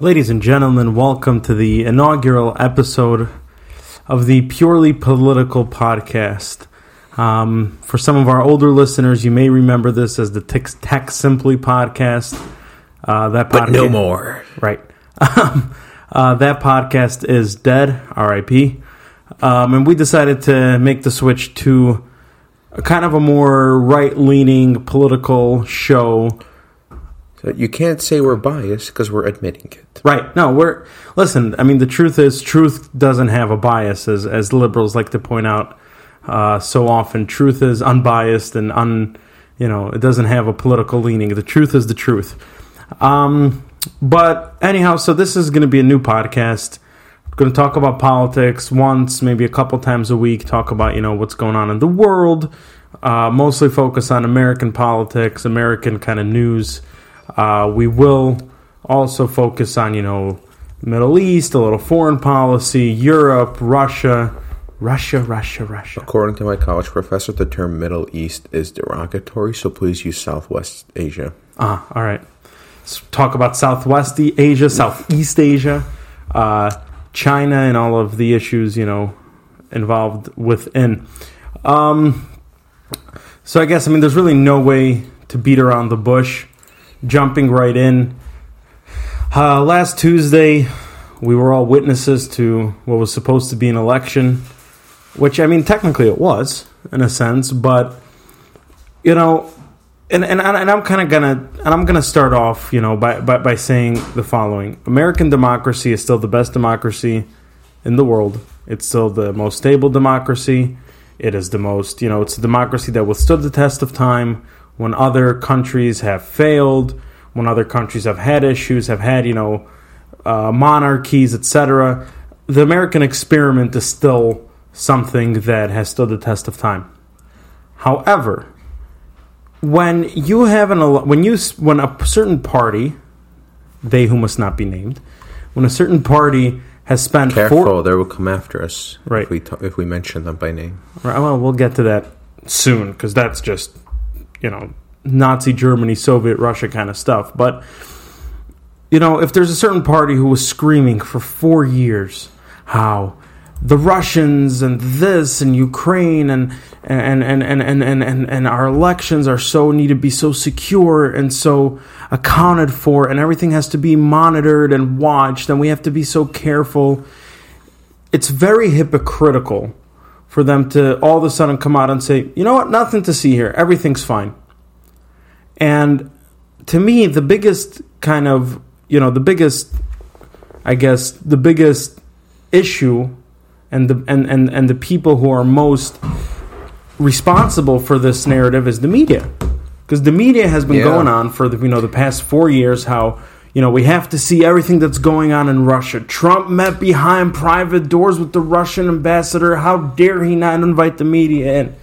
Ladies and gentlemen, welcome to the inaugural episode of the Purely Political Podcast. Um, for some of our older listeners, you may remember this as the Tech, Tech Simply podcast. Uh, that But podcast, no more. Right. Um, uh, that podcast is dead, RIP. Um, and we decided to make the switch to a kind of a more right leaning political show. So you can't say we're biased because we're admitting it. Right. No, we're. Listen, I mean, the truth is, truth doesn't have a bias, as, as liberals like to point out uh, so often. Truth is unbiased and un. You know, it doesn't have a political leaning. The truth is the truth. Um, but anyhow, so this is going to be a new podcast. We're going to talk about politics once, maybe a couple times a week. Talk about you know what's going on in the world. Uh, mostly focus on American politics, American kind of news. Uh, we will also focus on you know Middle East, a little foreign policy, Europe, Russia, Russia, Russia, Russia. According to my college professor, the term Middle East is derogatory, so please use Southwest Asia. Ah, all right. Let's talk about Southwest Asia, Southeast Asia, uh, China, and all of the issues you know involved within. Um, so I guess I mean there's really no way to beat around the bush. Jumping right in. Uh, last Tuesday, we were all witnesses to what was supposed to be an election, which I mean technically it was in a sense, but you know and and, and I'm kind of gonna and I'm gonna start off, you know, by, by by saying the following: American democracy is still the best democracy in the world. It's still the most stable democracy. It is the most, you know, it's a democracy that withstood the test of time when other countries have failed, when other countries have had issues, have had, you know, uh, monarchies, etc. The American experiment is still something that has stood the test of time. However, when you have an when you when a certain party, they who must not be named, when a certain party has spent Careful, four, they will come after us Right. if we ta- if we mention them by name. Right, well, we'll get to that soon because that's just you know Nazi Germany, Soviet Russia kind of stuff. But you know, if there's a certain party who was screaming for four years how the Russians and this and Ukraine and and and and and and, and, and our elections are so need to be so secure and so accounted for and everything has to be monitored and watched and we have to be so careful it's very hypocritical for them to all of a sudden come out and say, you know what, nothing to see here, everything's fine. And to me, the biggest kind of, you know, the biggest, I guess, the biggest issue and the and, and, and the people who are most responsible for this narrative is the media. Because the media has been Yeah. going on for the you know the past four years how you know we have to see everything that's going on in Russia. Trump met behind private doors with the Russian ambassador. How dare he not invite the media in?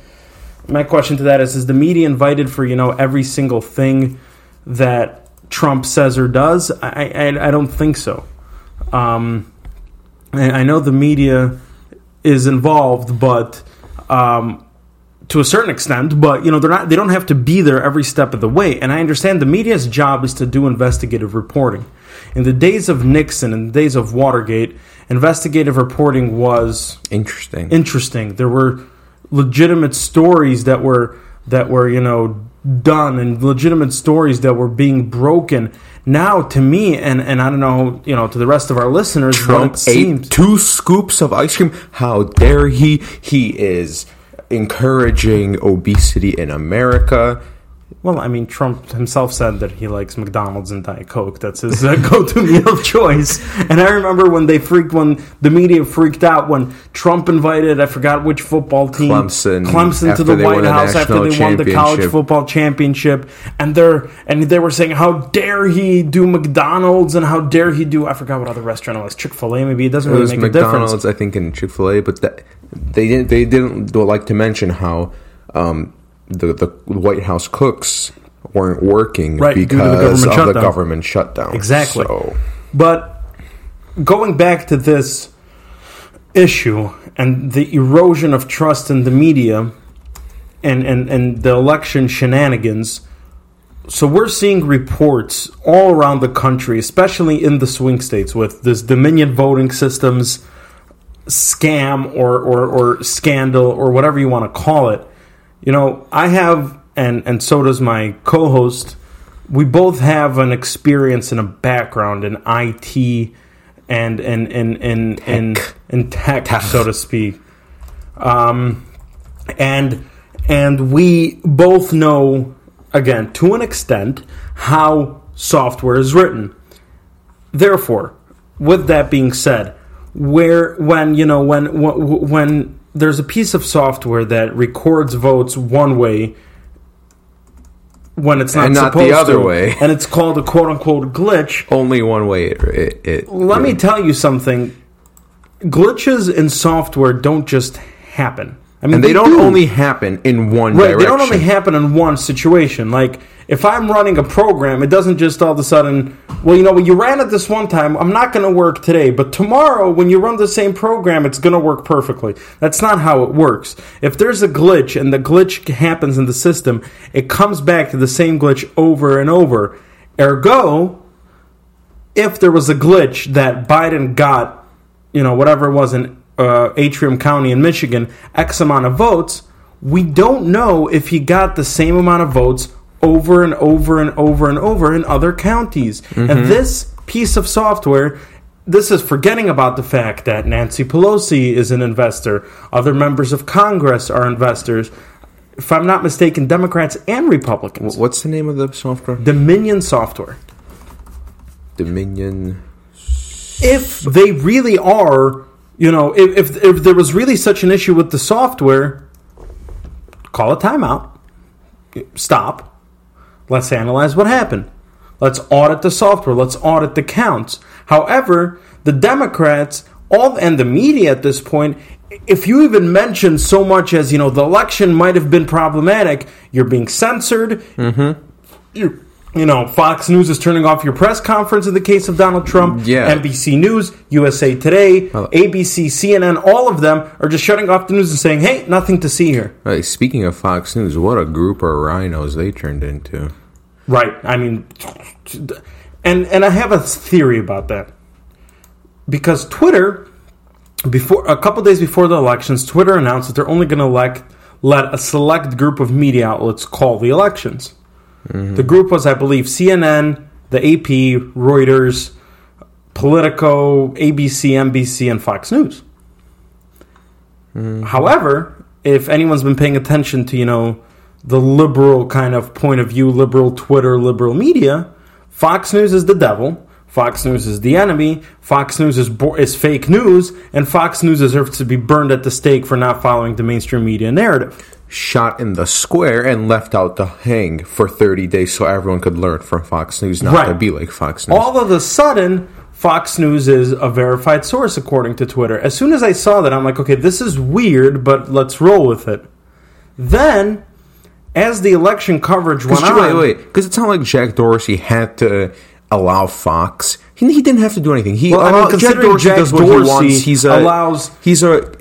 My question to that is: Is the media invited for you know every single thing that Trump says or does? I I, I don't think so. Um, I, I know the media is involved, but um, to a certain extent, but you know they're not. They don't have to be there every step of the way. And I understand the media's job is to do investigative reporting. In the days of Nixon, in the days of Watergate, investigative reporting was Interesting. interesting. There were legitimate stories that were that were you know done and legitimate stories that were being broken. Now, to me, and and I don't know, you know, to the rest of our listeners, Trump it seems. ate two scoops of ice cream. How dare he? He is encouraging obesity in America. Well, I mean, Trump himself said that he likes McDonald's and Diet Coke. That's his uh, go-to meal of choice. And I remember when they freaked, when the media freaked out when Trump invited, I forgot which football team, Clemson, Clemson to the White House after they won the college football championship, and they're and they were saying, "How dare he do McDonald's?" and "How dare he do?" I forgot what other restaurant it was, Chick Fil A. Maybe it doesn't It really was make a difference. McDonald's, I think, and Chick Fil A, but that, they didn't. They didn't like to mention how um, the the White House cooks weren't working Right, the because government of the government shutdown. Exactly. So, But going back to this issue and the erosion of trust in the media and, and, and the election shenanigans, so we're seeing reports all around the country, especially in the swing states, with this Dominion voting systems scam or, or, or scandal or whatever you want to call it. You know, I have, and, and so does my co host, we both have an experience and a background in IT and in in in in, in tech, tech, so to speak. Um, and and we both know again to an extent how software is written. Therefore, with that being said, where when you know when when there's a piece of software that records votes one way when it's not, supposed to, and not the other to, way, and it's called a quote unquote glitch. Only one way. It. it, it Let me tell you something. Glitches in software don't just happen. I mean, and they, they don't do. only happen in one right, direction. They don't only happen in one situation. Like if I'm running a program, it doesn't just all of a sudden, well, you know, when you ran it this one time, I'm not going to work today, but tomorrow when you run the same program, it's going to work perfectly. That's not how it works. If there's a glitch and the glitch happens in the system, it comes back to the same glitch over and over. Ergo, if there was a glitch that Biden got, you know, whatever it was in uh, Antrim County in Michigan, X amount of votes, we don't know if he got the same amount of votes over and over and over and over in other counties. Mm-hmm. And this piece of software this is forgetting about the fact that Nancy Pelosi is an investor, other members of Congress are investors. If I'm not mistaken, Democrats and Republicans. What's the name of the software? Dominion Software. Dominion. If they really are, you know, if, if, if there was really such an issue with the software, call a timeout, stop, Let's analyze what happened. Let's audit the software. Let's audit the counts. However, the Democrats, all and the media at this point, if you even mention so much as you know the election might have been problematic, you're being censored. Mm-hmm. You're you know, Fox News is turning off your press conference in the case of Donald Trump. Yeah. NBC News, USA Today, ABC, CNN, all of them are just shutting off the news and saying, hey, nothing to see here. Hey, speaking of Fox News, what a group of RINOs they turned into. Right. I mean, and and I have a theory about that because Twitter, before a couple days before the elections, Twitter announced that they're only going to elect let a select group of media outlets call the elections. Mm-hmm. The group was, I believe, CNN, the AP, Reuters, Politico, ABC, NBC, and Fox News. Mm-hmm. However, if anyone's been paying attention to, you know, the liberal kind of point of view, liberal Twitter, liberal media, Fox News is the devil. Fox News is the enemy. Fox News is, bo- is fake news, and Fox News deserves to be burned at the stake for not following the mainstream media narrative shot in the square and left out to hang for 30 days so everyone could learn from Fox News not right. to be like Fox News. All of a sudden, Fox News is a verified source according to Twitter. As soon as I saw that, I'm like, okay, this is weird, but let's roll with it. Then, as the election coverage went on, wait, wait, because it's not like Jack Dorsey had to allow Fox. He, he didn't have to do anything. He well, I mean, Jack Dorsey Jack does what Dorsey he wants. He's a, allows. He's a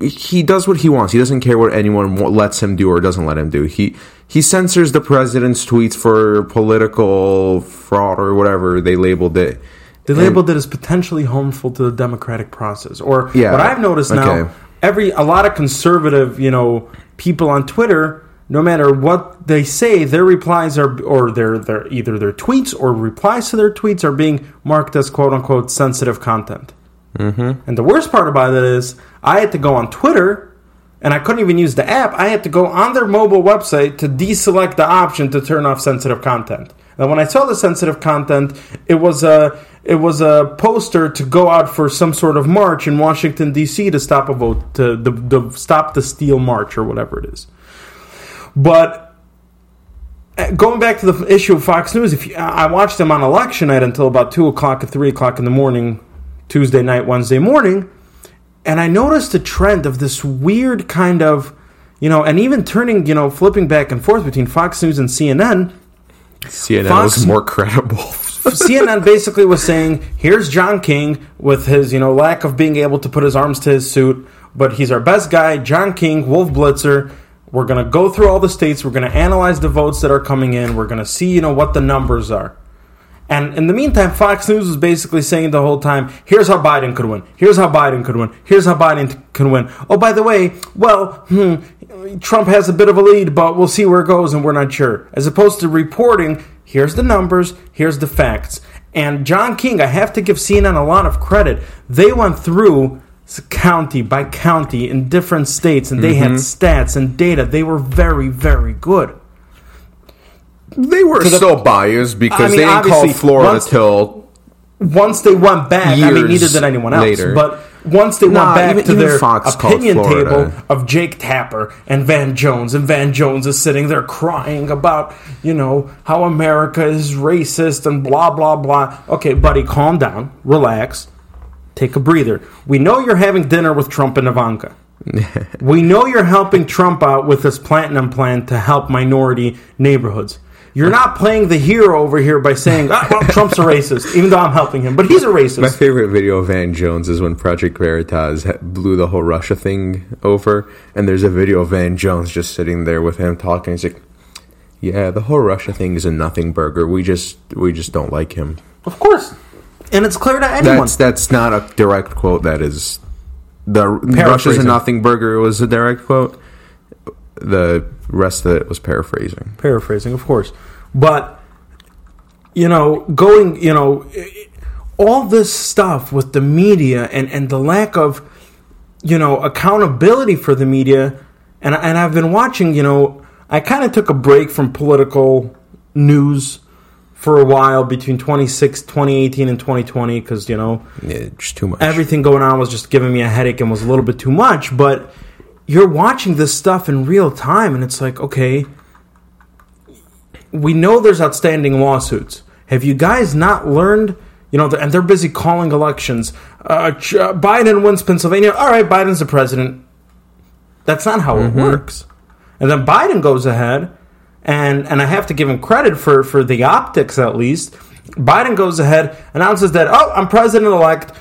he does what he wants. He doesn't care what anyone lets him do or doesn't let him do. He he censors the president's tweets for political fraud or whatever they labeled it. They labeled and, it as potentially harmful to the democratic process. Or yeah, what I've noticed now, okay. every a lot of conservative, you know, people on Twitter, no matter what they say, their replies are or their their either their tweets or replies to their tweets are being marked as quote unquote sensitive content. Mm-hmm. And the worst part about it is, I had to go on Twitter, and I couldn't even use the app. I had to go on their mobile website to deselect the option to turn off sensitive content. And when I saw the sensitive content, it was a it was a poster to go out for some sort of march in Washington D.C. to stop a vote to the, the stop the steal march or whatever it is. But uh, going back to the issue of Fox News, if you, I watched them on election night until about two o'clock or three o'clock in the morning Tuesday night, Wednesday morning, and I noticed a trend of this weird kind of, you know, and even turning, you know, flipping back and forth between Fox News and CNN. CNN Fox, was more credible. CNN basically was saying, "Here's John King with his, you know, lack of being able to put his arms to his suit, but he's our best guy, John King, Wolf Blitzer. We're going to go through all the states. We're going to analyze the votes that are coming in. We're going to see, you know, what the numbers are. And in the meantime, Fox News was basically saying the whole time, here's how Biden could win. Here's how Biden could win. Here's how Biden can win. Oh, by the way, well, hmm, Trump has a bit of a lead, but we'll see where it goes and we're not sure. As opposed to reporting, here's the numbers, here's the facts. And John King, I have to give CNN a lot of credit. They went through county by county in different states and they had stats and data. They were very, very good. They were the- still biased because I mean, they didn't call Florida till once they went back, I mean, neither did anyone else. later. But once they Nah, went back even- to even their Fox opinion table of Jake Tapper and Van Jones, and Van Jones is sitting there crying about, you know, how America is racist and blah, blah, blah. Okay, buddy, calm down, relax, take a breather. We know you're having dinner with Trump and Ivanka. we know you're helping Trump out with this platinum plan to help minority neighborhoods. You're not playing the hero over here by saying, ah, well, Trump's a racist, even though I'm helping him. But he's a racist. My favorite video of Van Jones is when Project Veritas blew the whole Russia thing over, and there's a video of Van Jones just sitting there with him talking. He's like, "Yeah, the whole Russia thing is a nothing burger. We just we just don't like him." Of course. And it's clear to anyone. That's that's not a direct quote. That is the Russia's a nothing burger was a direct quote. The rest of it was paraphrasing. paraphrasing, of course. But you know, going, you know, all this stuff with the media and and the lack of you know accountability for the media, and and I've been watching. You know, I kind of took a break from political news for a while between 26 2018 and 2020 because you know Yeah, just too much. everything going on was just giving me a headache and was a little bit too much. But you're watching this stuff in real time, and it's like, okay, we know there's outstanding lawsuits. Have you guys not learned? You know, and they're busy calling elections. Uh, uh, Biden wins Pennsylvania. All right, Biden's the president. That's not how it works. And then Biden goes ahead, and and I have to give him credit for for the optics at least. Biden goes ahead, announces that oh, I'm president elect.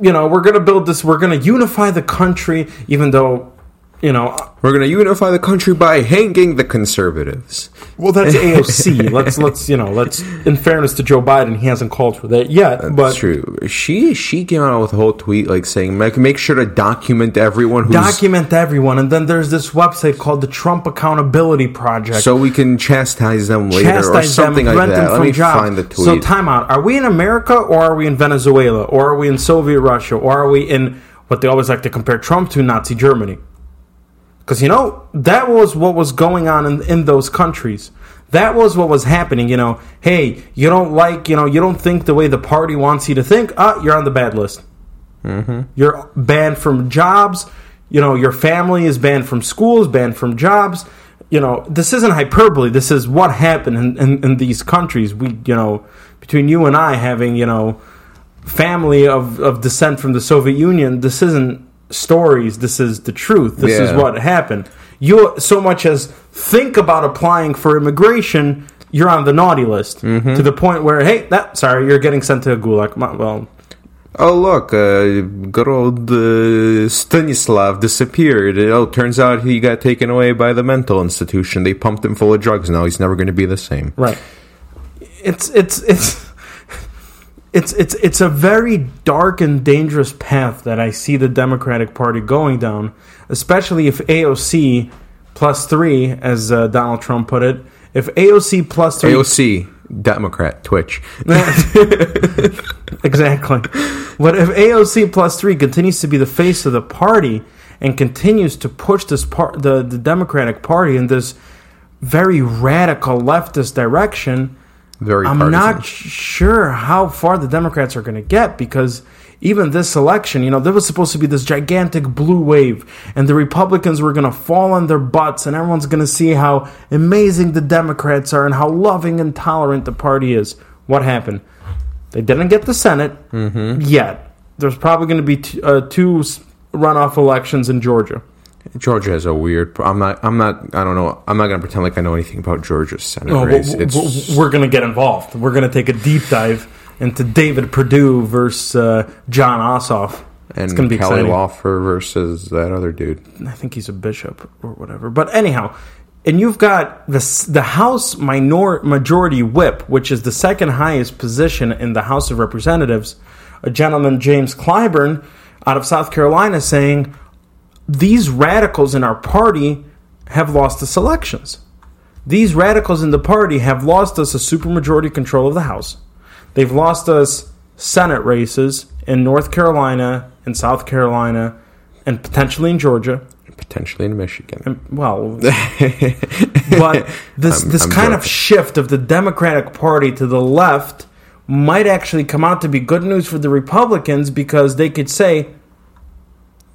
You know, we're going to build this. We're going to unify the country, even though, you know, We're going to unify the country by hanging the conservatives. well, that's AOC. let's let's you know, let's. In fairness to Joe Biden, he hasn't called for that yet. That's but true. She she came out with a whole tweet like saying make make sure to document everyone who's document everyone, and then there's this website called the Trump Accountability Project. so we can chastise them later or something them, like that. Let me jobs. find the tweet. So time out. Are we in America or are we in Venezuela or are we in Soviet Russia or are we in what they always like to compare Trump to Nazi Germany? Because you know that was what was going on in, in those countries. That was what was happening. You know, hey, you don't like, you know, you don't think the way the party wants you to think. Ah, you're on the bad list. Mm-hmm. You're banned from jobs. You know, your family is banned from schools, banned from jobs. You know, this isn't hyperbole. This is what happened in, in, in these countries. We, you know, between you and I having, you know, family of, of descent from the Soviet Union, this isn't stories. This is the truth. This is what happened. You, so much as think about applying for immigration, you're on the naughty list Mm-hmm. to the point where, hey, that, sorry, you're getting sent to a gulag. Well, oh look, uh, good old uh, Stanislav disappeared. Oh, turns out he got taken away by the mental institution. They pumped him full of drugs. Now he's never going to be the same. Right. It's it's it's it's it's it's a very dark and dangerous path that I see the Democratic Party going down, especially if AOC plus three, as uh, Donald Trump put it, if AOC plus three, AOC Democrat Twitch. exactly. But if AOC plus three continues to be the face of the party and continues to push this part, the the Democratic Party in this very radical leftist direction, Very. I'm partisan. not sure how far the Democrats are going to get because even this election, you know, there was supposed to be this gigantic blue wave, and the Republicans were going to fall on their butts, and everyone's going to see how amazing the Democrats are and how loving and tolerant the party is. What happened? They didn't get the Senate yet. There's probably going to be t- uh, two runoff elections in Georgia. Georgia has a weird. I'm not. I'm not. I don't know. I'm not going to pretend like I know anything about Georgia's Senate No, race. but It's w- w- we're going to get involved. We're going to take a deep dive into David Perdue versus uh, Jon Ossoff. and gonna be Kelly exciting. Loeffler versus that other dude. I think he's a bishop or whatever. But anyhow, and you've got the the House minor majority whip, which is the second highest position in the House of Representatives, a gentleman James Clyburn out of South Carolina saying these radicals in our party have lost us elections. These radicals in the party have lost us a supermajority control of the House. They've lost us Senate races in North Carolina and South Carolina and potentially in Georgia. Potentially in Michigan. And, well, but this I'm- this I'm kind of shift of the Democratic Party to the left might actually come out to be good news for the Republicans because they could say,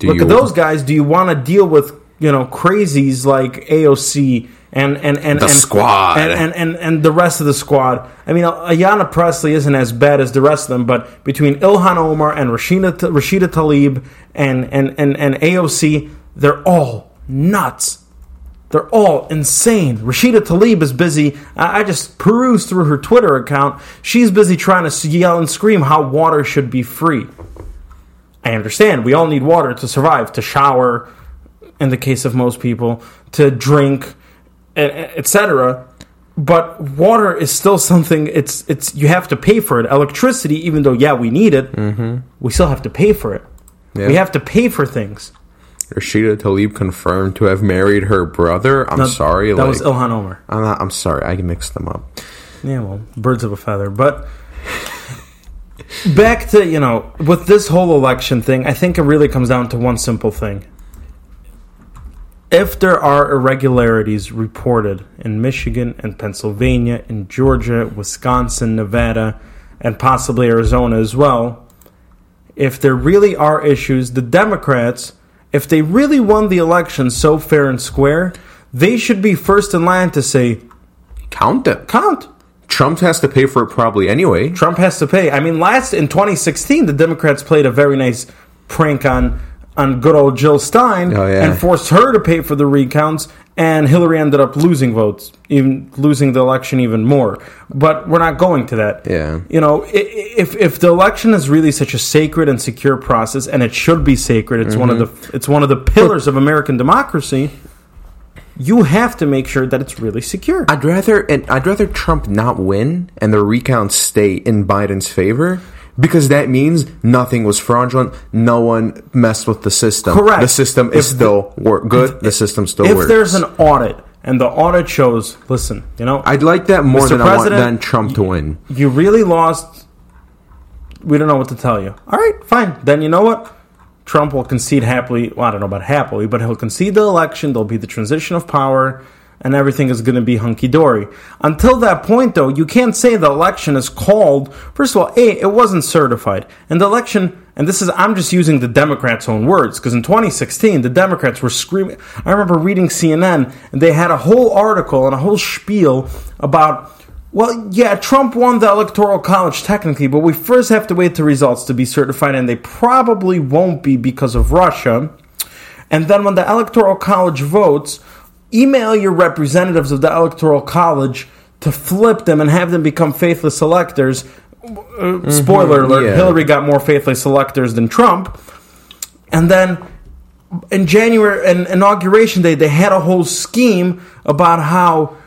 Do look you at those guys. Do you want to deal with you know crazies like AOC and and and The and, squad. and, and and and the rest of the squad? I mean, uh, Ayanna Pressley isn't as bad as the rest of them, but between Ilhan Omar and Rashida Rashida Tlaib and and and and AOC, they're all nuts. They're all insane. Rashida Tlaib is busy. I I just perused through her Twitter account. She's busy trying to yell and scream how water should be free. I understand. We all need water to survive, to shower, in the case of most people, to drink, etc. But water is still something. It's it's you have to pay for it. Electricity, even though yeah we need it, mm-hmm. we still have to pay for it. Yeah. We have to pay for things. Rashida Tlaib confirmed to have married her brother. I'm Now, sorry. That like, was Ilhan Omar. I'm, not, I'm sorry. I mixed them up. Yeah, well, birds of a feather. But back to, you know, with this whole election thing, I think it really comes down to one simple thing. If there are irregularities reported in Michigan and Pennsylvania, in Georgia, Wisconsin, Nevada, and possibly Arizona as well, if there really are issues, the Democrats, if they really won the election so fair and square, they should be first in line to say, Count it. count. Trump has to pay for it probably anyway. Trump has to pay. I mean, last in 2016, the Democrats played a very nice prank on on good old Jill Stein Oh, yeah. and forced her to pay for the recounts, and Hillary ended up losing votes, even losing the election even more. But we're not going to that. Yeah. You know, if if the election is really such a sacred and secure process, and it should be sacred, it's one of Mm-hmm. the it's one of the pillars of American democracy. You have to make sure that it's really secure. I'd rather and I'd rather Trump not win and the recounts stay in Biden's favor because that means nothing was fraudulent. No one messed with the system. Correct. The system is If still work good. the system still if works. If there's an audit and the audit shows, listen, you know, I'd like that more Mr. than I want than Trump to win. you really lost. We don't know what to tell you. All right, fine. Then you know what? Trump will concede happily. Well, I don't know about happily, but he'll concede the election. There'll be the transition of power, and everything is going to be hunky dory. Until that point, though, you can't say the election is called. First of all, a it wasn't certified, and the election. And this is I'm just using the Democrats' own words because in 2016 the Democrats were screaming. I remember reading CNN and they had a whole article and a whole spiel about well, yeah, Trump won the Electoral College technically, but we first have to wait the results to be certified, and they probably won't be because of Russia. And then when the Electoral College votes, email your representatives of the Electoral College to flip them and have them become faithless electors. Uh, spoiler alert, yeah. Hillary got more faithless electors than Trump. And then in January, in inauguration day, they had a whole scheme about how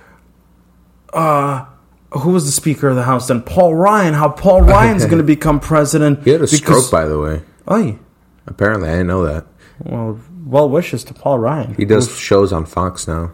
uh, who was the Speaker of the House then? Paul Ryan. How Paul Ryan's going to become president? He had a because- stroke, by the way. Oy. Apparently, I didn't know that. Well, well wishes to Paul Ryan. He does shows on Fox now.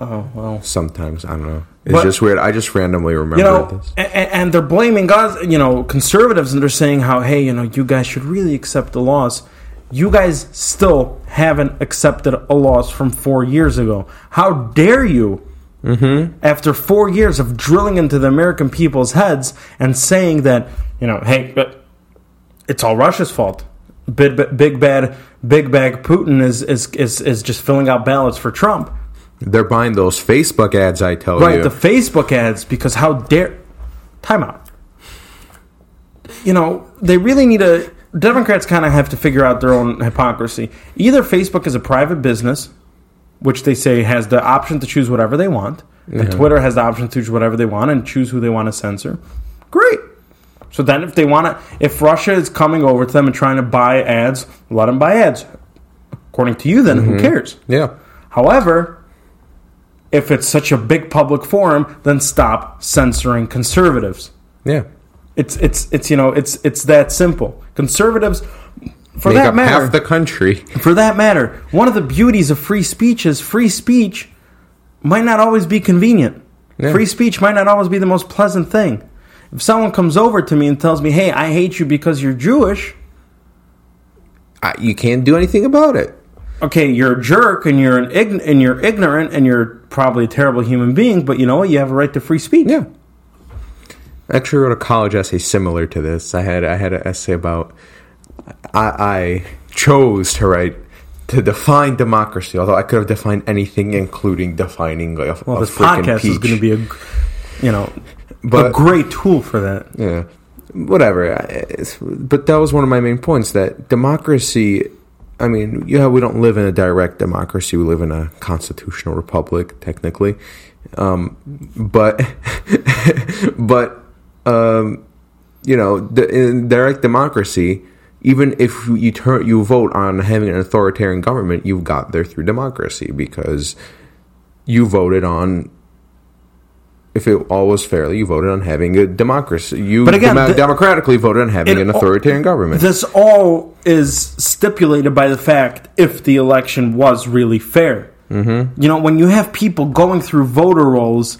Oh well. Sometimes I don't know. It's But- just weird. I just randomly remember You know, this. and, and they're blaming us, you know, conservatives, and they're saying how, hey, you know, you guys should really accept the loss. You guys still haven't accepted a loss from four years ago. How dare you? Mm-hmm. After four years of drilling into the American people's heads and saying that, you know, hey, but it's all Russia's fault. Big, big bad, big bag Putin is, is is is just filling out ballots for Trump. They're buying those Facebook ads. I tell Right, you. Right, the Facebook ads because how dare time out. You know, they really need a Democrats kind of have to figure out their own hypocrisy. Either Facebook is a private business, which they say has the option to choose whatever they want, and Twitter has the option to choose whatever they want and choose who they want to censor. Great. So then, if they want to, if Russia is coming over to them and trying to buy ads, let them buy ads. According to you, then who mm-hmm. cares? Yeah. However, if it's such a big public forum, then stop censoring conservatives. Yeah. It's it's it's you know it's it's that simple. Conservatives, for Make that up matter, half the country. for that matter, one of the beauties of free speech is free speech might not always be convenient. Yeah. Free speech might not always be the most pleasant thing. If someone comes over to me and tells me, "Hey, I hate you because you're Jewish," I, you can't do anything about it. okay, you're a jerk and you're an ign- and you're ignorant and you're probably a terrible human being, but you know what? You have a right to free speech. Yeah. I actually wrote a college essay similar to this. I had I had an essay about I, I chose to write to define democracy, although I could have defined anything, including defining like a, Well, a this podcast is going to be a, you know, a great tool for that. yeah, whatever. It's- But that was one of my main points that democracy. I mean, yeah, we don't live in a direct democracy. We live in a constitutional republic, technically. Um, but, but, um, you know, the, in direct democracy, even if you turn you vote on having an authoritarian government, you got there through democracy because you voted on. If it all was fairly, you voted on having a democracy. You But again, demo- the- democratically voted on having an all- authoritarian government. This all is stipulated by the fact if the election was really fair. Mm-hmm. You know, when you have people going through voter rolls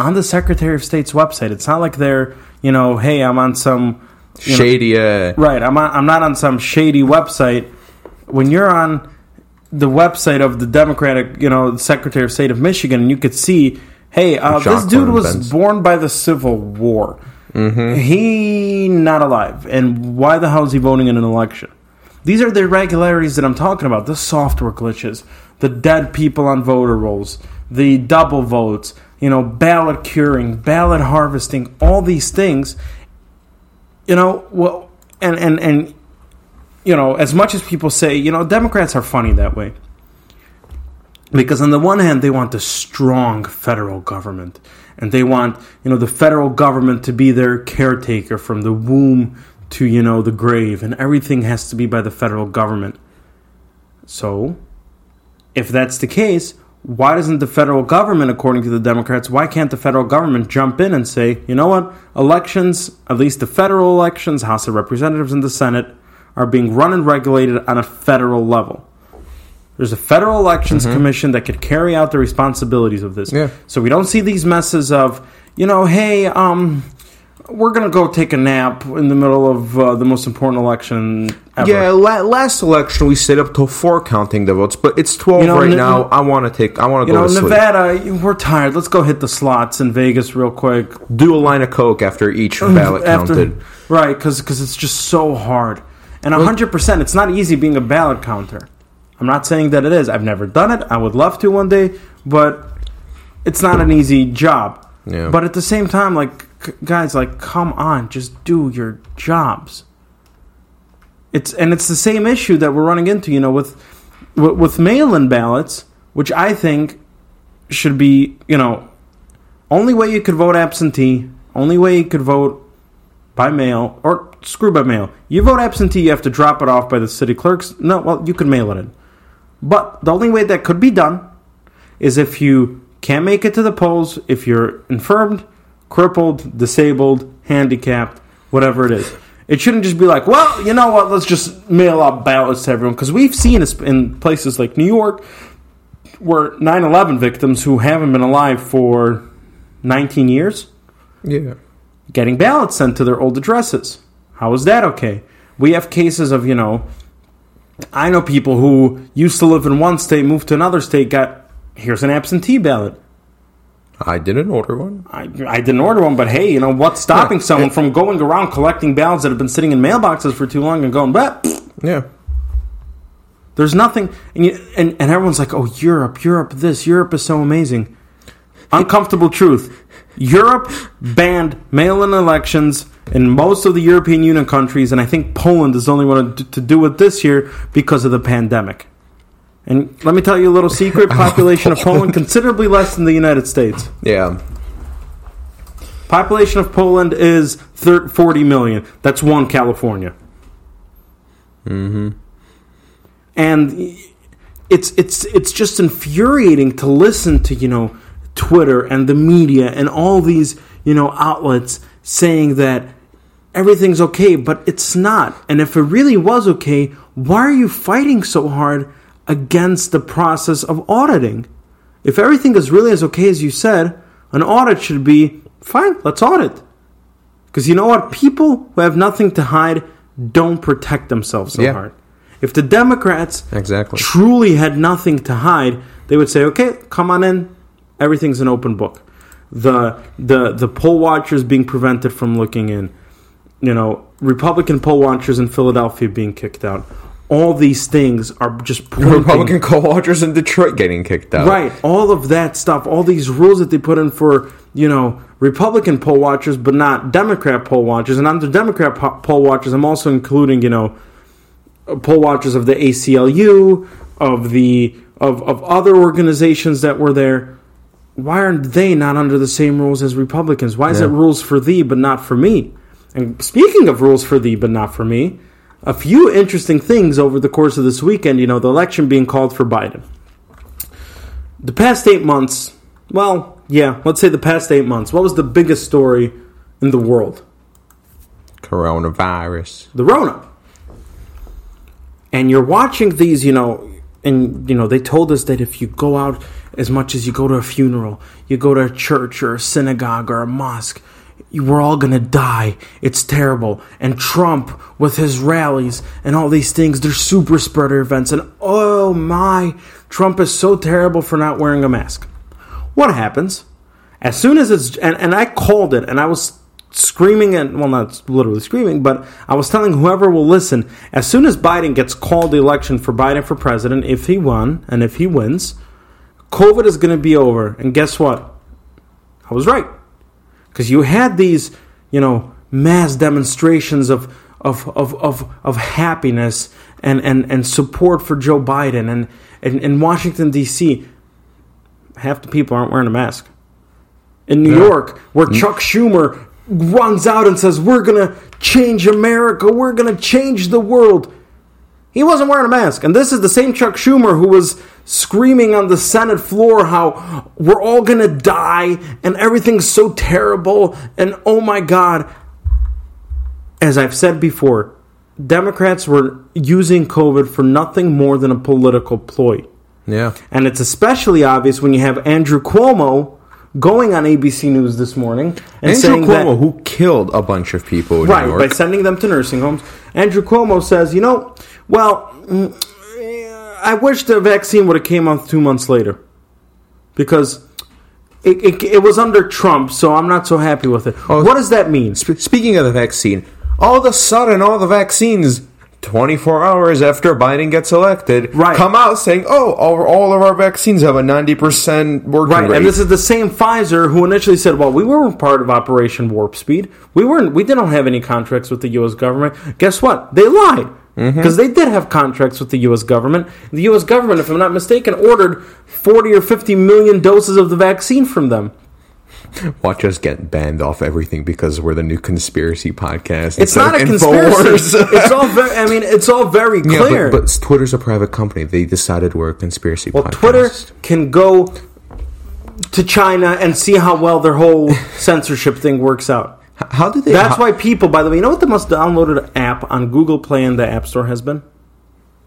on the Secretary of State's website, it's not like they're, you know, hey, I'm on some know, Shady. Uh, Right. I'm on, I'm not on some shady website. When you're on the website of the Democratic, you know, Secretary of State of Michigan, and you could see, hey, uh, this dude was Benz. born by the Civil War. Mm-hmm. He not alive, and why the hell is he voting in an election? These are the irregularities that I'm talking about. The software glitches, the dead people on voter rolls, the double votes, you know, ballot curing, ballot harvesting, all these things you know, well, and and and you know, as much as people say, you know, Democrats are funny that way. Because on the one hand, they want a strong federal government, and they want you know the federal government to be their caretaker from the womb to you know the grave, and everything has to be by the federal government. So, if that's the case, why doesn't the federal government, according to the Democrats, why can't the federal government jump in and say, you know what, elections, at least the federal elections, House of Representatives and the Senate, are being run and regulated on a federal level? There's a federal elections commission that could carry out the responsibilities of this. Yeah. So we don't see these messes of, you know, hey, um, we're gonna go take a nap in the middle of uh, the most important election ever. yeah, la- last election we stayed up till four counting the votes, but it's twelve You know, right n- now. I want to take. I want to go know, to sleep. Nevada, we're tired. Let's go hit the slots in Vegas real quick. Do a line of coke after each ballot After- counted. Right, because it's just so hard. And 100%, it's not easy being a ballot counter. I'm not saying that it is. I've never done it. I would love to one day, but it's not an easy job. Yeah. But at the same time, like, guys, like, come on, just do your jobs. It's and it's the same issue that we're running into, you know, with with, mail-in ballots, which I think should be, you know, only way you could vote absentee, only way you could vote by mail or screw by mail. You vote absentee, you have to drop it off by the city clerks. No, well, you could mail it in. But the only way that could be done is if you can't make it to the polls, if you're infirmed, crippled, disabled, handicapped, whatever it is. It shouldn't just be like, well, you know what, let's just mail out ballots to everyone. Because we've seen in places like New York where 9 11 victims who haven't been alive for 19 years Yeah. getting ballots sent to their old addresses. How is that okay? We have cases of, you know, I know people who used to live in one state, moved to another state, got here's an absentee ballot. I didn't order one. I, I didn't order one, but hey, you know, what's stopping Yeah, someone it- from going around collecting ballots that have been sitting in mailboxes for too long and going, but Yeah. there's nothing. And, you, and, and everyone's like, oh, Europe, Europe, this, Europe is so amazing. Uncomfortable truth. Europe banned mail-in elections in most of the European Union countries, and I think Poland is the only one to to do it this year because of the pandemic. And let me tell you a little secret: population of Poland considerably less than the United States. Yeah. Population of Poland is thir- 40 million. That's one California. Mm-hmm. And it's it's it's just infuriating to listen to you know Twitter and the media and all these you know outlets saying that everything's okay, but it's not. And if it really was okay, why are you fighting so hard against the process of auditing? If everything is really as okay as you said, an audit should be fine, let's audit. Because you know what? People who have nothing to hide don't protect themselves so Yeah. hard. If the Democrats Exactly. truly had nothing to hide, they would say, "Okay, come on in. Everything's an open book." The the the poll watchers being prevented from looking in, you know, Republican poll watchers in Philadelphia being kicked out. All these things are just pointing, Republican co-watchers in Detroit getting kicked out. right? All of that stuff, all these rules that they put in for you know Republican poll watchers, but not Democrat poll watchers. And under Democrat po- poll watchers, I'm also including you know poll watchers of the ACLU, of the of of other organizations that were there. Why aren't they not under the same rules as Republicans? Why is Yeah. it rules for thee but not for me? And speaking of rules for thee but not for me, a few interesting things over the course of this weekend. You know, the election being called for Biden. The past eight months, well, yeah, let's say the past eight months. What was the biggest story in the world? Coronavirus. the Rona. And you're watching these, you know, and you know they told us that if you go out as much as you go to a funeral, you go to a church or a synagogue or a mosque, we're all gonna die. It's terrible. And Trump with his rallies and all these things, they're super spreader events. And oh my, Trump is so terrible for not wearing a mask. What happens? As soon as it's and, and I called it and I was screaming and well not literally screaming, but I was telling whoever will listen, as soon as Biden gets called the election for Biden for president, if he won and if he wins, COVID is gonna be over. And guess what? I was right. Because you had these, you know, mass demonstrations of of, of, of, of happiness and, and, and support for Joe Biden and, and in Washington DC half the people aren't wearing a mask. In New Yeah. York, where mm. Chuck Schumer runs out and says, We're going to change America, we're going to change the world. He wasn't wearing a mask. And this is the same Chuck Schumer who was screaming on the Senate floor how we're all going to die and everything's so terrible and oh my God. As I've said before, Democrats were using COVID for nothing more than a political ploy. Yeah. And it's especially obvious when you have Andrew Cuomo going on ABC News this morning and Andrew saying Cuomo, that, who killed a bunch of people in right by sending them to nursing homes. Andrew Cuomo says, you know, well, mm, I wish the vaccine would have came out two months later because it, it, it was under Trump, so I'm not so happy with it. Oh. what does that mean? Sp- Speaking of the vaccine, all of a sudden, all the vaccines, 24 hours after Biden gets elected, Right. come out saying, oh, all, all of our vaccines have a 90% working Right, rate. and this is the same Pfizer who initially said, "Well, we weren't part of Operation Warp Speed. We weren't. We didn't have any contracts with the U.S. government." Guess what? They lied Mm-hmm. because they did have contracts with the U.S. government. The U.S. government, if I'm not mistaken, ordered 40 or 50 million doses of the vaccine from them. Watch us get banned off everything because we're the new conspiracy podcast. It's not a conspiracy. It's all. Very, I mean, it's all very Yeah, clear. but, but Twitter's a private company. They decided we're a conspiracy well, podcast. Twitter can go to China and see how well their whole censorship thing works out. How did they? That's how- why people, by the way, you know what the most downloaded app on Google Play and the App Store has been?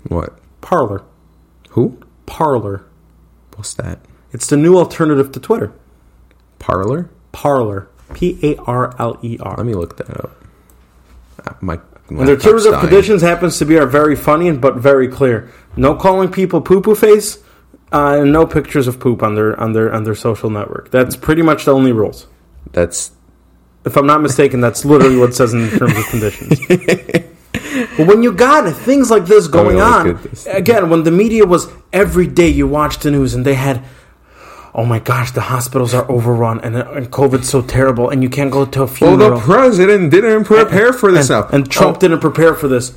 What? Parler. Who? Parler. What's that? It's the new alternative to Twitter. Parler? Parler. P A R L E R. Let me look that up. Uh, My, And their terms of conditions happens to be are very funny but very clear. No calling people poo poo face, uh, and no pictures of poop on their on their on their social network. That's pretty much the only rules. That's If I'm not mistaken, that's literally what it says in terms of conditions. but when you got things like this going on, this. again, when the media was every day you watched the news and they had, oh my gosh, the hospitals are overrun and, uh, and COVID's so terrible and you can't go to a funeral. well, the president didn't prepare for this and, and Trump Oh, didn't prepare for this.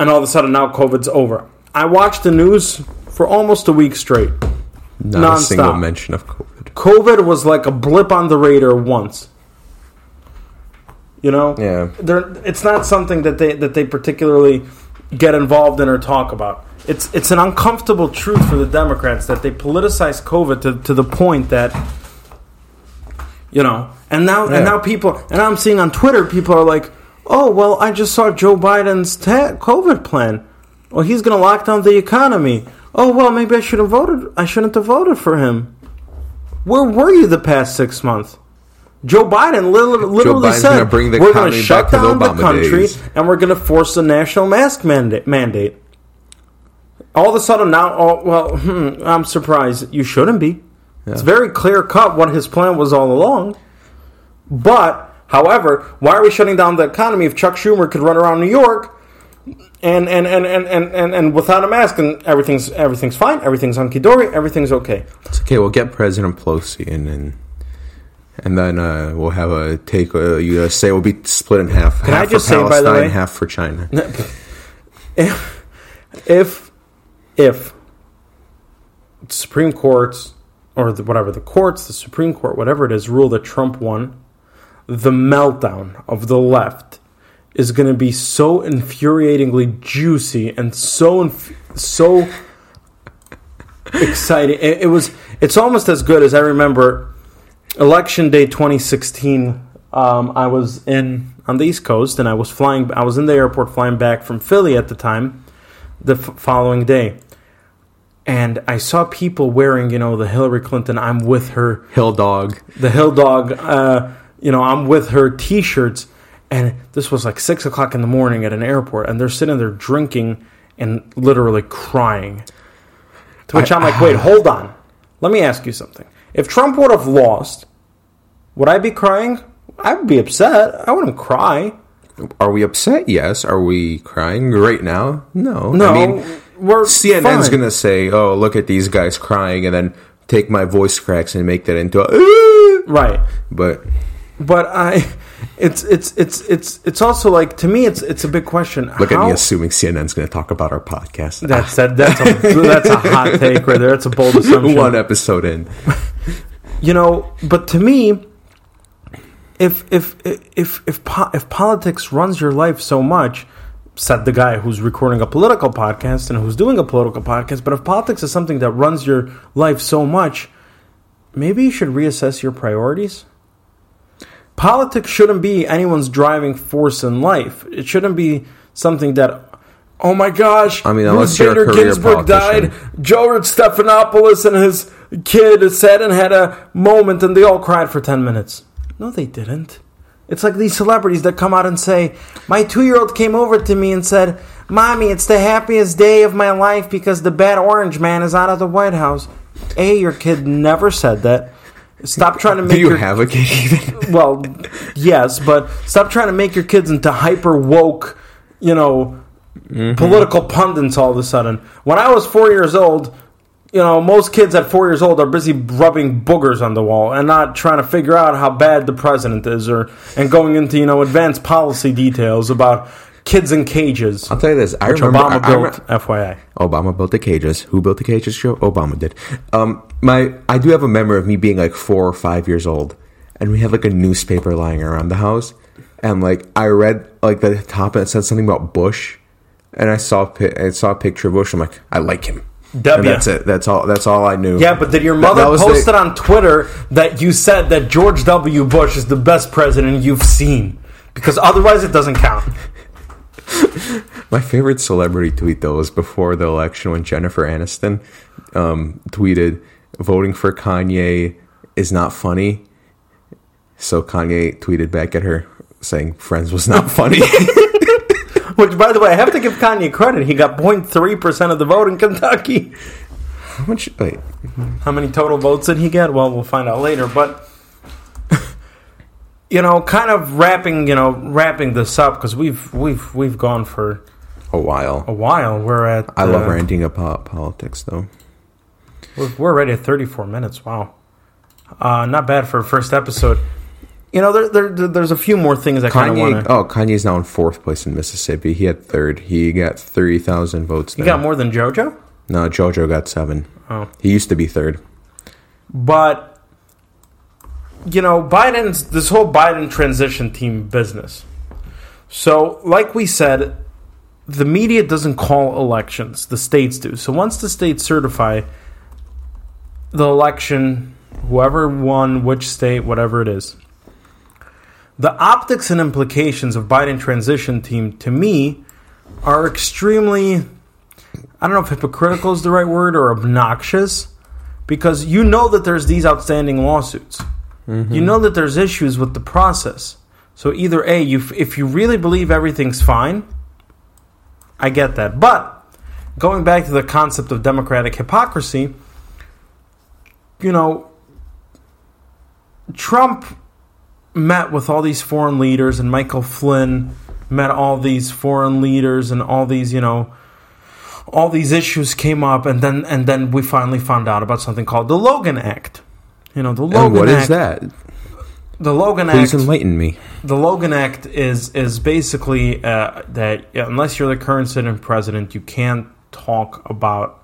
And all of a sudden now COVID's over. I watched the news for almost a week straight. not a single mention of COVID. COVID was like a blip on the radar once. You know, Yeah. They're, it's not something that they that they particularly get involved in or talk about. It's it's an uncomfortable truth for the Democrats that they politicize COVID to, to the point that you know, and now Yeah. and now people and I'm seeing on Twitter people are like, oh well, I just saw Joe Biden's ta- COVID plan. Well, he's going to lock down the economy. Oh well, maybe I should have voted. I shouldn't have voted for him. Where were you the past six months? Joe Biden literally, literally Biden's said gonna bring the we're going to shut the down the country days." and we're going to force a national mask mandate. mandate. All of a sudden now, oh, well, hmm, I'm surprised. You shouldn't be. It's very clear cut what his plan was all along. But, however, why are we shutting down the economy if Chuck Schumer could run around New York and and, and, and, and, and, and without a mask and everything's everything's fine, everything's hunky dory, everything's okay. It's okay. We'll get President Pelosi in and and then uh, we'll have a take. Uh, you say we'll be split in half. Can I just for say, by the way- half for China. if if if the Supreme Courts or the, whatever the courts, the Supreme Court, whatever it is, rule that Trump won, the meltdown of the left is going to be so infuriatingly juicy and so inf- so exciting. It, it was. It's almost as good as I remember. Election day 2016. Um, I was in on the East Coast and I was flying. I was in the airport flying back from Philly at the time. The f- following day, and I saw people wearing, you know, the Hillary Clinton "I'm with her" Hill dog. the Hill Dog, uh, you know, I'm with her T-shirts, and this was like six o'clock in the morning at an airport, and they're sitting there drinking and literally crying. To which I, am like, wait, hold on, let me ask you something. If Trump would have lost, would I be crying? I would be upset. I wouldn't cry. Are we upset? Yes. Are we crying right now? No. No, I mean, we're CNN's fine. gonna say, "Oh, look at these guys crying," and then take my voice cracks and make that into a. Right. But But I, it's it's it's it's it's also like to me, it's it's a big question. look at How- me assuming CNN's gonna talk about our podcast. That's that, that's a that's a hot take right there. That's a bold assumption. One episode in. You know but to me if if if if if politics runs your life so much said the guy who's recording a political podcast and who's doing a political podcast but if politics is something that runs your life so much maybe you should reassess your priorities. Politics shouldn't be anyone's driving force in life. It shouldn't be something that Oh my gosh! I mean, Ruth unless you're Bader Ginsburg died. George Stephanopoulos and his kid sat and had a moment, and they all cried for ten minutes. No, they didn't. It's like these celebrities that come out and say, "My two-year-old came over to me and said, "Mommy, it's the happiest day of my life because the bad orange man is out of the White House." A, your kid never said that. Stop trying to make Do you your have a kid even? well, yes, but stop trying to make your kids into hyper woke, you know, political pundits all of a sudden. When I was four years old, you know, most kids at four years old are busy rubbing boogers on the wall and not trying to figure out how bad the president is or and going into, you know, advanced policy details about kids in cages. I'll tell you this. I remember Obama I- I built, re- FYI. Obama built the cages. Who built the cages? Joe Obama did. Um, my I do have a memory of me being like four or five years old, and we had like a newspaper lying around the house, and like I read like the top and it said something about Bush, and I saw a I saw a picture of Bush. I'm like, I like him. W. And that's it. That's all. That's all I knew. Yeah, but did your mother that was the- on Twitter that you said that George W. Bush is the best president you've seen? Because otherwise, it doesn't count. My favorite celebrity tweet though was before the election when Jennifer Aniston um, tweeted, "Voting for Kanye is not funny." So Kanye tweeted back at her saying, "Friends was not funny." Which, by the way, I have to give Kanye credit. He got 0.3% of the vote in Kentucky. How much? Wait, How many total votes did he get? Well, we'll find out later. But, you know, kind of wrapping, you know, wrapping this up because we've we've we've gone for a while. a while. We're at I love uh, ranting about politics though. We're, we're already at 34 minutes. Wow. Uh, not bad for a first episode. You know, there, there, there- there's a few more things I kind of Kanye. want to. Oh, Kanye's now in fourth place in Mississippi. He had third. He got thirty thousand votes. He there. got more than JoJo? No, JoJo got seven. Oh. He used to be third. But you know, Biden's this whole Biden transition team business. So, like we said, the media doesn't call elections; the states do. So once the states certify the election, whoever won which state, whatever it is, the optics and implications of Biden transition team to me are extremely I don't know if hypocritical is the right word or obnoxious because you know that there's these outstanding lawsuits. Mm-hmm. You know that there's issues with the process. So either A, you if you really believe everything's fine, I get that. But going back to the concept of democratic hypocrisy, you know, Trump met with all these foreign leaders and Michael Flynn met all these foreign leaders and all these, you know, all these issues came up and then and then we finally found out about something called the Logan Act. You know, the Logan and what Act. is that? The Logan Please Act. enlighten me. The Logan Act is is basically uh, that unless you're the current sitting president, you can't talk about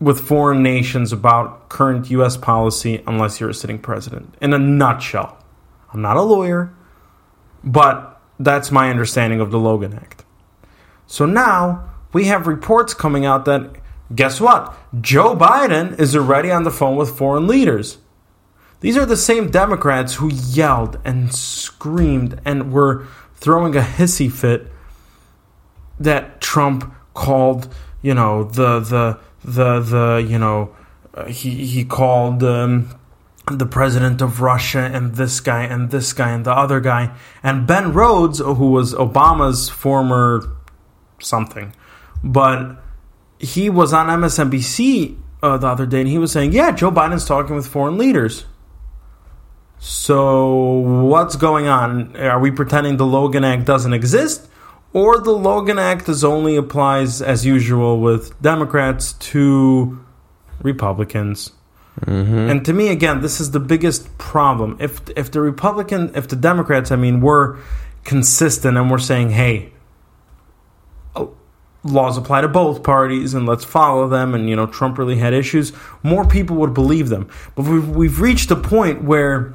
with foreign nations about current U.S. policy unless you're a sitting president. In a nutshell, I'm not a lawyer, but that's my understanding of the Logan Act. So now we have reports coming out that guess what? Joe Biden is already on the phone with foreign leaders. These are the same Democrats who yelled and screamed and were throwing a hissy fit that Trump called, you know, the the the the you know, uh, he he called um, the president of Russia and this guy and this guy and the other guy and Ben Rhodes, who was Obama's former something, but he was on MSNBC uh, the other day and he was saying, "Yeah, Joe Biden's talking with foreign leaders." So, what's going on? Are we pretending the Logan Act doesn't exist? Or the Logan Act is only applies, as usual, with Democrats to Republicans? Mm-hmm. And to me, again, this is the biggest problem. If if the Republican, if the Democrats, I mean, were consistent and we're saying, hey, oh, laws apply to both parties and let's follow them, and you know, Trump really had issues, more people would believe them. But we've we've reached a point where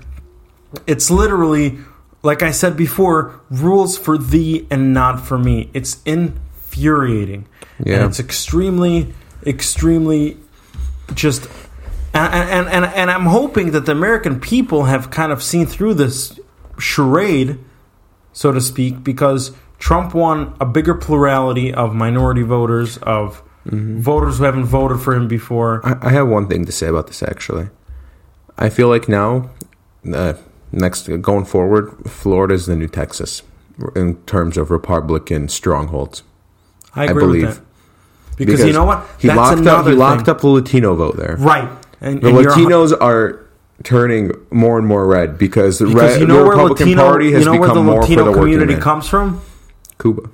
it's literally, like I said before, rules for thee and not for me. It's infuriating. Yeah. And it's extremely, extremely just. And, and, and, I'm hoping that the American people have kind of seen through this charade, so to speak, because Trump won a bigger plurality of minority voters, of voters who haven't voted for him before. I, I have one thing to say about this. Actually, I feel like now, uh, next going forward, Florida is the new Texas in terms of Republican strongholds. I agree believe. with that. Because, you know what? He That's locked up. He locked up the Latino vote there. Right. And, The and you're- Latinos are turning more and more red because because red, you know the where Republican Latino, Party has you know where become more Latino for the working community man. comes from? Cuba.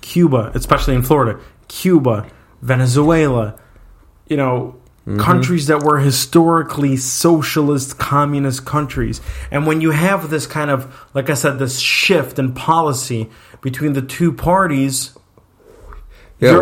Cuba, especially in Florida, Cuba, Venezuela, you know, Mm-hmm. countries that were historically socialist, communist countries. And when you have this kind of, like I said, this shift in policy between the two parties, Yeah,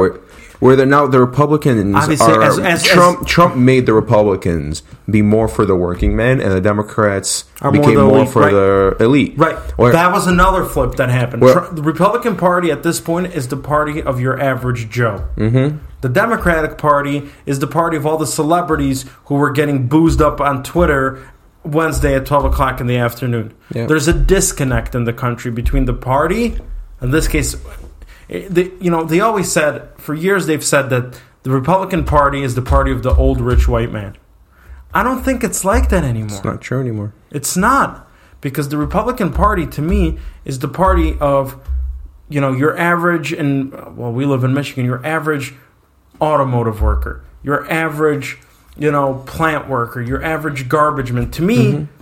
where, they're now the Republicans Obviously, are as- as- Trump. as- Trump made the Republicans be more for the working man, and the Democrats Are more became the more, for right. the elite. right? Where- that was another flip that happened. Where- Tr- the Republican Party at this point is the party of your average Joe. Mm-hmm. The Democratic Party is the party of all the celebrities who were getting boozed up on Twitter Wednesday at 12 o'clock in the afternoon. Yeah. There's a disconnect in the country between the party, in this case, they, you know, they always said, for years they've said that the Republican Party is the party of the old rich white man. I don't think it's like that anymore. It's not true anymore. It's not because the Republican Party to me is the party of you know your average and well we live in Michigan your average automotive worker your average you know plant worker your average garbage man to me mm-hmm.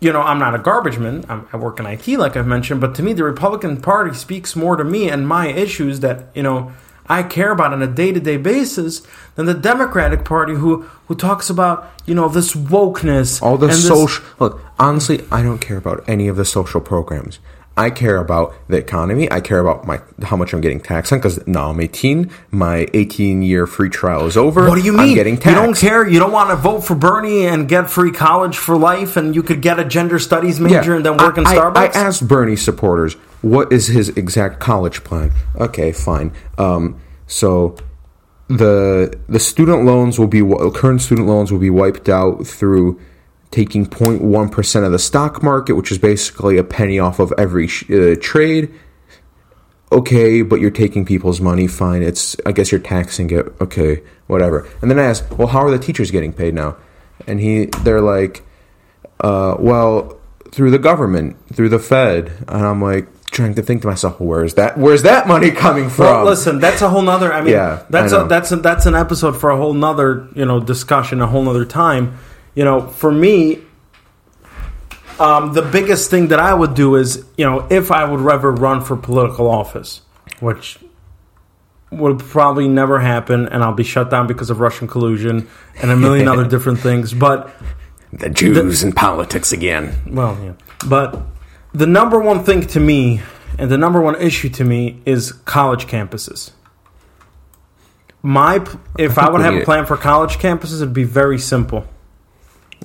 You know I'm not a garbage man I'm, I work in IT like I've mentioned but to me the Republican Party speaks more to me and my issues that you know I care about on a day-to-day basis than the Democratic Party who who talks about you know this wokeness All the social look. Honestly, I don't care about any of the social programs. I care about the economy. I care about my how much I'm getting taxed on because now I'm 18. My 18 year free trial is over. What do you mean? I'm getting you taxed. don't care? You don't want to vote for Bernie and get free college for life, and you could get a gender studies major and then work in Starbucks? I, I asked Bernie supporters what is his exact college plan. Okay, fine. Um, so the the student loans will be current student loans will be wiped out through taking 0.1 percent of the stock market, which is basically a penny off of every uh, trade. Okay, but you're taking people's money. Fine, it's I guess you're taxing it. Okay, whatever. And then I asked, well, how are the teachers getting paid now? And he, they're like, uh, well, through the government, through the Fed. And I'm like trying to think to myself, where's that? Where's that money coming from? Well, listen, that's a whole nother. I mean, Yeah, that's I a, that's a, that's an episode for a whole nother you know discussion, a whole nother time. You know, for me, um, the biggest thing that I would do is you know if I would ever run for political office, which would probably never happen, and I'll be shut down because of Russian collusion and a million other different things. But the Jews in politics again. well, yeah. But the number one thing to me, and the number one issue to me, is college campuses. My, if I, would have a plan for college campuses, it'd be very simple.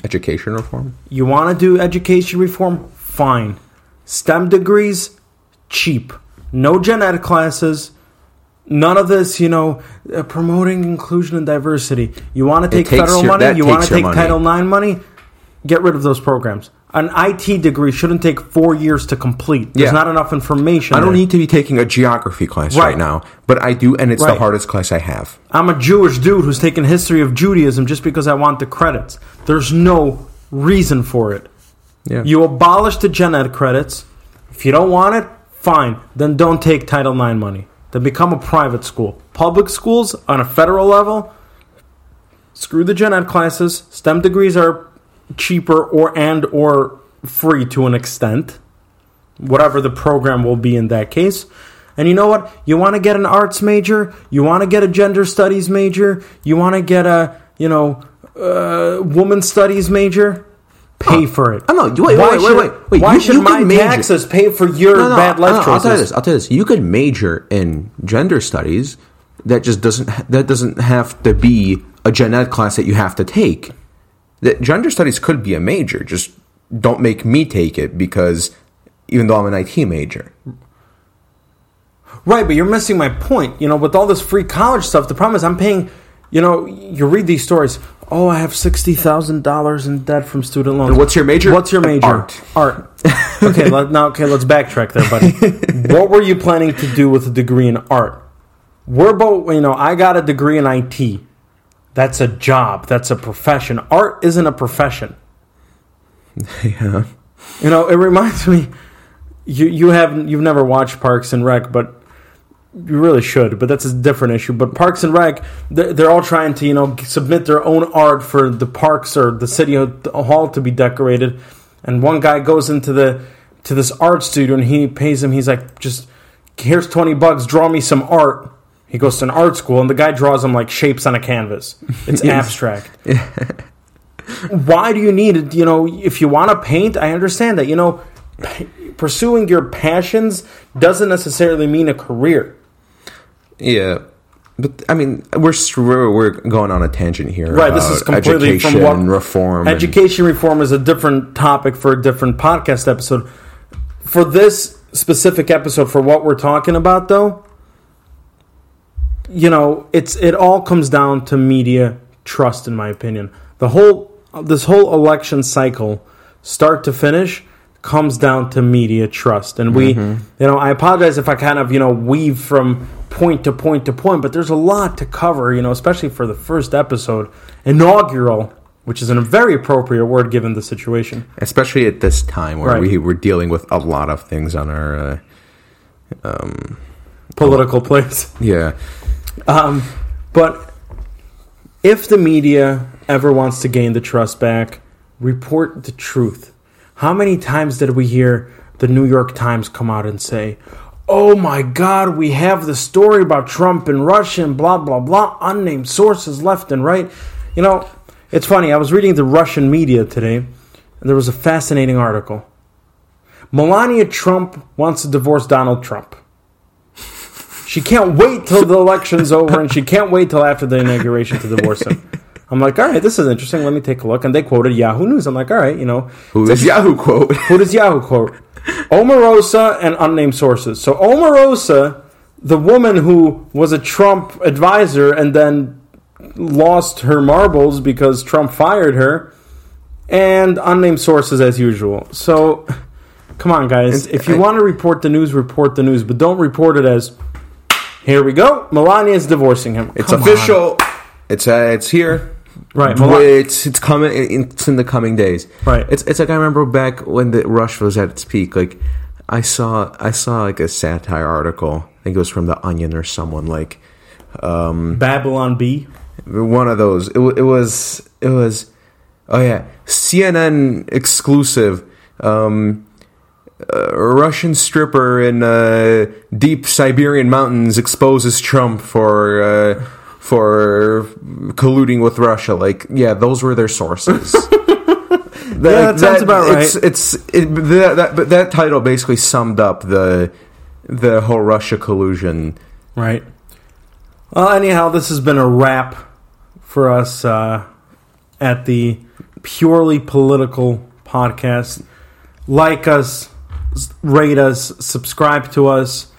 Education reform. You want to do education reform? Fine. STEM degrees, cheap. No gen ed classes. None of this, you know, uh, promoting inclusion and diversity. You want to take federal your- money? You want to take money. Title IX money? Get rid of those programs. An IT degree shouldn't take four years to complete. There's Yeah. not enough information. I don't there. need to be taking a geography class right, Right. now, but I do, and it's the hardest class I have. I'm a Jewish dude who's taking history of Judaism just because I want the credits. There's no reason for it. Yeah. You abolish the gen ed credits. If you don't want it, fine. Then don't take Title IX money. Then become a private school. Public schools on a federal level, screw the gen ed classes. STEM degrees are cheaper or and or free to an extent. Whatever the program will be in that case. And you know what? You want to get an arts major, you want to get a gender studies major, you want to get a, you know, uh, woman studies major, pay for it. I know. Wait, why wait, wait, should, wait, wait. Why You- should you my major- taxes pay for your No, no, bad life no, I'll choices? tell you this. I'll tell you this. You could major in gender studies. That just doesn't. That doesn't have to be a gen ed class that you have to take. That gender studies could be a major. Just don't make me take it because even though I'm an IT major. Right, but you're missing my point. You know, with all this free college stuff, the problem is I'm paying. You know, you read these stories. Oh, I have sixty thousand dollars in debt from student loans. And what's your major? What's your major? Art. Art. Okay, let, now okay, let's backtrack there, buddy. what were you planning to do with a degree in art? We're both. You know, I got a degree in IT. That's a job. That's a profession. Art isn't a profession. Yeah. You know, it reminds me. You you have you've never watched Parks and Rec, but you really should. But that's a different issue. But Parks and Rec, they're, they're all trying to you know submit their own art for the parks or the city hall to be decorated. And one guy goes into the to this art studio and he pays him. He's like, just here's twenty bucks. Draw me some art. He goes to an art school and the guy draws him like shapes on a canvas. It's abstract why do you need it? You know, if you want to paint, I understand that. You know, p- pursuing your passions doesn't necessarily mean a career. Yeah. But I mean, we're we're, we're going on a tangent here. Right, this is completely from education what- reform. and- Education reform is a different topic for a different podcast episode. For this specific episode, for what we're talking about, though, you know, it's it all comes down to media trust, in my opinion. The whole this whole election cycle, start to finish, comes down to media trust, and we, you know, I apologize if I kind of you know weave from point to point to point, but there's a lot to cover, you know, especially for the first episode, inaugural, which is a very appropriate word given the situation. especially at this time where Right. we we're dealing with a lot of things on our uh, Political place. yeah Um, but if the media ever wants to gain the trust back, report the truth. How many times did we hear the New York Times come out and say, Oh my God, we have the story about Trump and Russia and blah, blah, blah, unnamed sources left and right. You know, it's funny. I was reading the Russian media today, and there was a fascinating article. Melania Trump wants to divorce Donald Trump. She can't wait till the election's over, and she can't wait till after the inauguration to divorce him. I'm like, all right, this is interesting. Let me take a look. And they quoted Yahoo News. I'm like, all right, you know, Who is Yahoo quote? who does Yahoo quote? Omarosa and unnamed sources. So Omarosa, the woman who was a Trump advisor and then lost her marbles because Trump fired her, and unnamed sources as usual. So, come on, guys. If you want to report the news, report the news, but don't report it as. Here we go. Melania is divorcing him. It's Come on. official. It's uh, it's here. Right. Melania- it's it's coming. It's in the coming days. Right. It's it's like I remember back when the rush was at its peak. Like I saw I saw like a satire article. I think it was from the Onion or someone like Babylon Bee. one of those. It, it was it was oh yeah CNN exclusive. Um, a Russian stripper in uh, deep Siberian mountains exposes Trump for uh, for colluding with Russia. Like, yeah, those were their sources. Yeah, that sounds about right. It's, it's it, that, that but that title basically summed up the the whole Russia collusion. Right. Well, anyhow, this has been a wrap for us uh, at the purely political podcast. Like us, rate us, subscribe to us.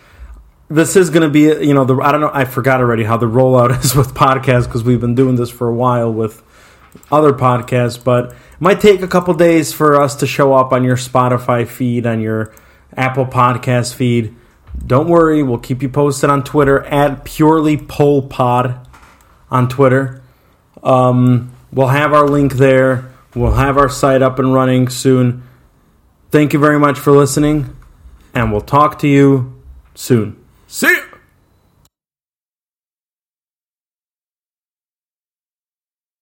This is going to be, you know, the I don't know, I forgot already how the rollout is with podcasts because we've been doing this for a while with other podcasts, but it might take a couple days for us to show up on your Spotify feed, on your Apple Podcast feed. Don't worry, we'll keep you posted on Twitter at purely poll pod on Twitter. Um, we'll have our link there. We'll have our site up and running soon. Thank you very much for listening, and we'll talk to you soon. See ya!